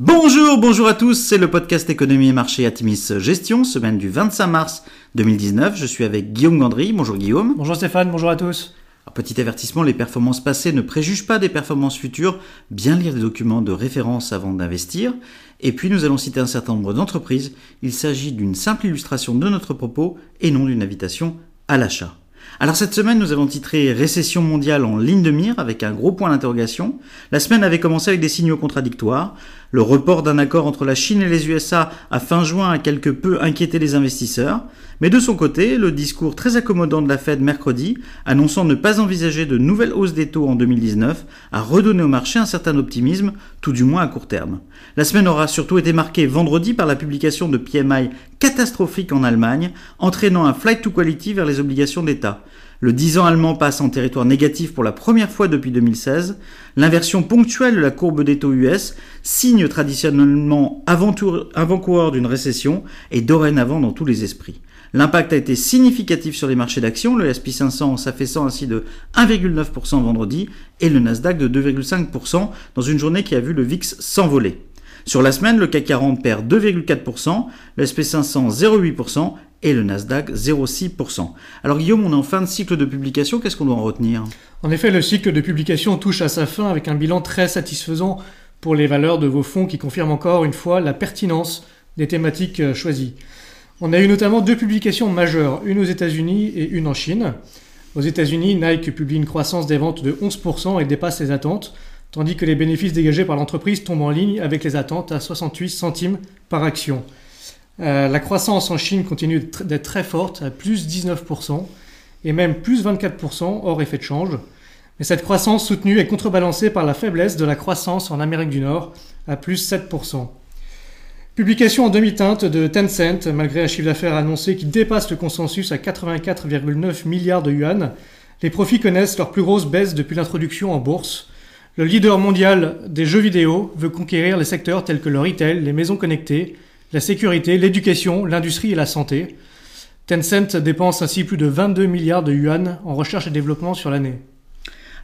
Bonjour, bonjour à tous, c'est le podcast économie et marché Atimis Gestion, semaine du 25 mars 2019. Je suis avec Guillaume Gandry. Bonjour Guillaume. Bonjour Stéphane, bonjour à tous. petit avertissement, les performances passées ne préjugent pas des performances futures. Bien lire des documents de référence avant d'investir. Et puis nous allons citer un certain nombre d'entreprises. Il s'agit d'une simple illustration de notre propos et non d'une invitation à l'achat. Alors cette semaine, nous avons titré Récession mondiale en ligne de mire avec un gros point d'interrogation. La semaine avait commencé avec des signaux contradictoires. Le report d'un accord entre la Chine et les USA à fin juin a quelque peu inquiété les investisseurs. Mais de son côté, le discours très accommodant de la Fed mercredi, annonçant ne pas envisager de nouvelles hausses des taux en 2019, a redonné au marché un certain optimisme, tout du moins à court terme. La semaine aura surtout été marquée vendredi par la publication de PMI catastrophique en Allemagne, entraînant un flight to quality vers les obligations d'État. Le 10 ans allemand passe en territoire négatif pour la première fois depuis 2016. L'inversion ponctuelle de la courbe des taux US, signe traditionnellement avant-coureur d'une récession, est dorénavant dans tous les esprits. L'impact a été significatif sur les marchés d'actions, le SP 500 s'affaissant ainsi de 1,9% vendredi et le Nasdaq de 2,5% dans une journée qui a vu le VIX s'envoler. Sur la semaine, le CAC 40 perd 2,4%, le SP 500 0,8% et le Nasdaq 0,6%. Alors Guillaume, on est en fin de cycle de publication, qu'est-ce qu'on doit en retenir? En effet, le cycle de publication touche à sa fin avec un bilan très satisfaisant pour les valeurs de vos fonds qui confirment encore une fois la pertinence des thématiques euh, choisies. On a eu notamment deux publications majeures, une aux États-Unis et une en Chine. Aux États-Unis, Nike publie une croissance des ventes de 11% et dépasse les attentes, tandis que les bénéfices dégagés par l'entreprise tombent en ligne avec les attentes à 68 centimes par action. Euh, la croissance en Chine continue d'être très forte, à plus 19%, et même plus 24% hors effet de change. Mais cette croissance soutenue est contrebalancée par la faiblesse de la croissance en Amérique du Nord, à plus 7%. Publication en demi-teinte de Tencent, malgré un chiffre d'affaires annoncé qui dépasse le consensus à 84,9 milliards de yuan, les profits connaissent leur plus grosse baisse depuis l'introduction en bourse. Le leader mondial des jeux vidéo veut conquérir les secteurs tels que le retail, les maisons connectées, la sécurité, l'éducation, l'industrie et la santé. Tencent dépense ainsi plus de 22 milliards de yuan en recherche et développement sur l'année.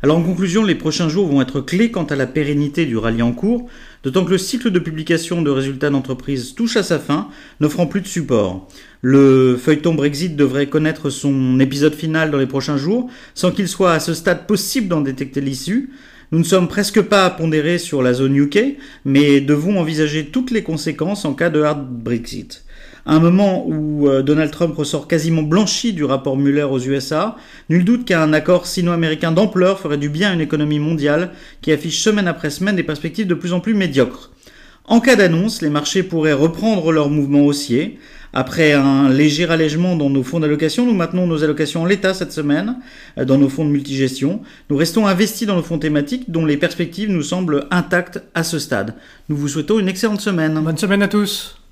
Alors en conclusion, les prochains jours vont être clés quant à la pérennité du rallye en cours, d'autant que le cycle de publication de résultats d'entreprise touche à sa fin, n'offrant plus de support. Le feuilleton Brexit devrait connaître son épisode final dans les prochains jours, sans qu'il soit à ce stade possible d'en détecter l'issue. Nous ne sommes presque pas pondérés sur la zone UK, mais devons envisager toutes les conséquences en cas de hard Brexit. Un moment où euh, Donald Trump ressort quasiment blanchi du rapport Mueller aux USA, nul doute qu'un accord sino-américain d'ampleur ferait du bien à une économie mondiale qui affiche semaine après semaine des perspectives de plus en plus médiocres. En cas d'annonce, les marchés pourraient reprendre leur mouvement haussier, après un léger allègement dans nos fonds d'allocation, nous maintenons nos allocations en l'état cette semaine, euh, dans nos fonds de multigestion. Nous restons investis dans nos fonds thématiques dont les perspectives nous semblent intactes à ce stade. Nous vous souhaitons une excellente semaine. Bonne semaine à tous.